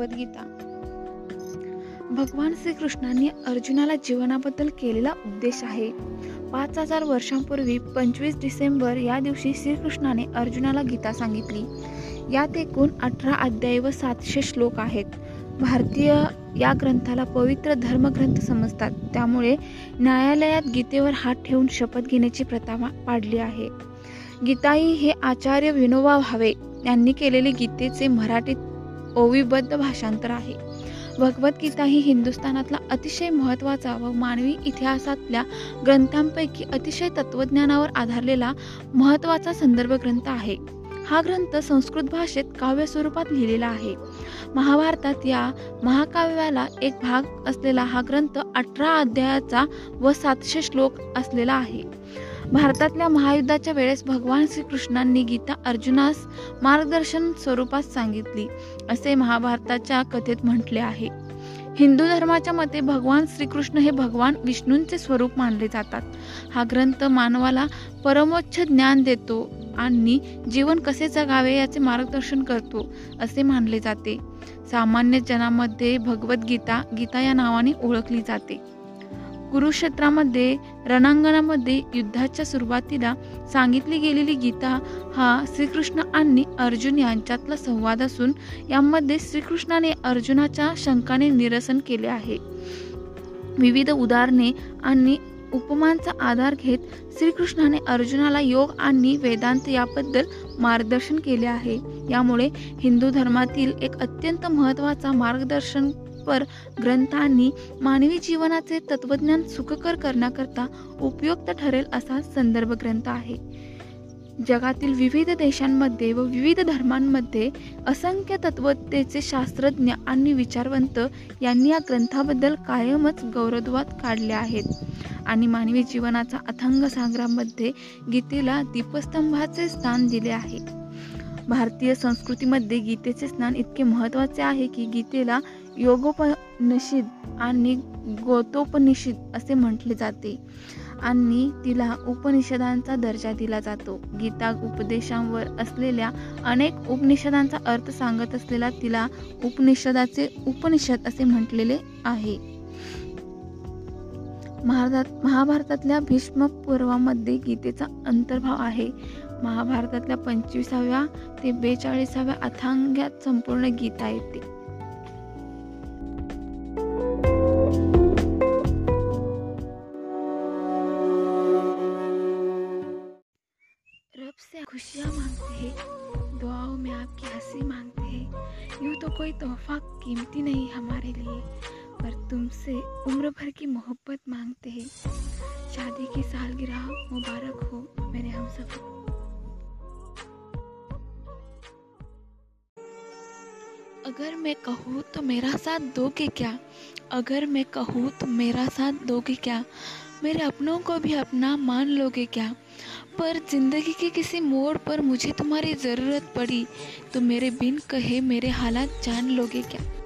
भगवद्गीता. भगवान श्रीकृष्णांनी अर्जुनाला जीवनाबद्दल केलेला उपदेश आहे. पाच हजार वर्षांपूर्वी पंचवीस डिसेंबर या दिवशी श्रीकृष्णाने अर्जुनाला गीता सांगितली. यात एकूण अठरा अध्याय व सातशे श्लोक आहेत. भारतीय या ग्रंथाला पवित्र धर्मग्रंथ समजतात. त्यामुळे न्यायालयात गीतेवर हात ठेवून शपथ घेण्याची प्रथा पाडली आहे. गीताई हे आचार्य विनोबा भावे यांनी केलेले गीतेचे मराठीत ओविबद्ध भाषांतर आहे. भगवद्गीता ही हिंदुस्थानातला अतिशय महत्त्वाचा व मानवी इतिहासातल्या ग्रंथांपैकी अतिशय तत्त्वज्ञानावर आधारलेला महत्त्वाचा संदर्भ ग्रंथ आहे. हा ग्रंथ संस्कृत भाषेत काव्य स्वरूपात लिहिलेला आहे. महाभारतात या महाकाव्याला एक भाग असलेला हा ग्रंथ अठरा अध्यायाचा व सातशे श्लोक असलेला आहे. भारतातल्या महायुद्धाच्या वेळेस भगवान श्रीकृष्णांनी गीता अर्जुनास मार्गदर्शन स्वरूपात सांगितली असे महाभारताच्या कथेत म्हटले आहे. हिंदू धर्माच्या मते भगवान श्रीकृष्ण हे भगवान विष्णूंचे स्वरूप मानले जातात. हा ग्रंथ मानवाला परमोच्च ज्ञान देतो आणि जीवन कसे जगावे याचे मार्गदर्शन करतो असे मानले जाते. सामान्य जनामध्ये भगवद्गीता गीता या नावाने ओळखली जाते. कुरुक्षेत्रामध्ये रणांगणामध्ये युद्धाच्या सुरुवातीला सांगितली गेलेली गीता हा श्रीकृष्ण आणि अर्जुन यांच्यातला संवाद असून यामध्ये श्रीकृष्णाने अर्जुनाच्या शंकाने निरसन केले आहे. विविध उदाहरणे आणि उपमांचा आधार घेत श्रीकृष्णाने अर्जुनाला योग आणि वेदांत याबद्दल मार्गदर्शन केले आहे. यामुळे हिंदू धर्मातील एक अत्यंत महत्त्वाचा मार्गदर्शन पर ग्रंथांनी मानवी जीवनाचे तत्वज्ञान सुखकर करण्याकरता उपयुक्त ठरेल असा संदर्भ ग्रंथ आहे. जगातील विविध देशांमध्ये व विविध धर्मांमध्ये असंख्य तत्वतेचे शास्त्रज्ञ आणि विचारवंत यांनी या ग्रंथाबद्दल कायमच गौरववाद काढले आहेत. आणि मानवी जीवनाचा अथंग संग्रामध्ये गीतेला दीपस्तंभाचे स्थान दिले आहे. भारतीय संस्कृतीमध्ये गीतेचे स्नान इतके महत्त्वाचे आहे की गीतेला योगोपनिषद आणि गोतोपनिषद असे म्हटले जाते आणि तिला उपनिषदांचा दर्जा दिला जातो. गीता उपदेशांवर असलेल्या अनेक उपनिषदांचा अर्थ सांगत असलेला तिला उपनिषदाचे उपनिषद असे म्हटलेले आहे. महाराजात महाभारतातल्या भीष्म पर्वामध्ये गीतेचा अंतर्भाव आहे. महाभारतातल्या पंचवीसाव्या ते बेचाळीसाव्या अथांग्यात संपूर्ण गीता येते. रब खुशियाँ मांगते हैं दुआओं में आपकी हंसी मांगते हैं। यूँ तो कोई तोहफा कीमती नहीं हमारे लिए। तुमसे उम्र भर की मोहब्बत मांगते हैं। शादी की सालगिरह मुबारक हो मेरे हम सफ़र अगर मैं कहूँ तो मेरा साथ दोगे क्या? अगर मैं कहूँ तो मेरा साथ दोगे क्या? मेरे अपनों को भी अपना मान लोगे क्या? पर ज़िंदगी के किसी मोड़ पर मुझे तुम्हारी ज़रूरत पड़ी तो मेरे बिन कहे मेरे हालात जान लोगे क्या?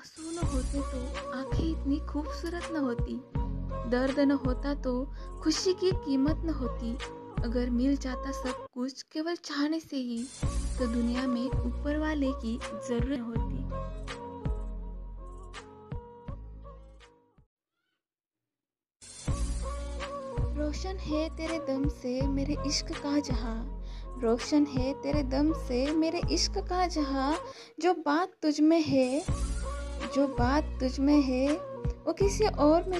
आँसू न होते तो आँखें इतनी खूबसूरत न होती। दर्द न होता तो खुशी की कीमत न होती। अगर मिल जाता सब कुछ केवल चाहने से ही तो दुनिया में ऊपर वाले की ज़रूरत होती। रोशन है तेरे दम से मेरे इश्क का जहाँ। रोशन है तेरे दम से मेरे इश्क का जहाँ। जो बात तुझ में है जो बात तुझ में है वो किसी और में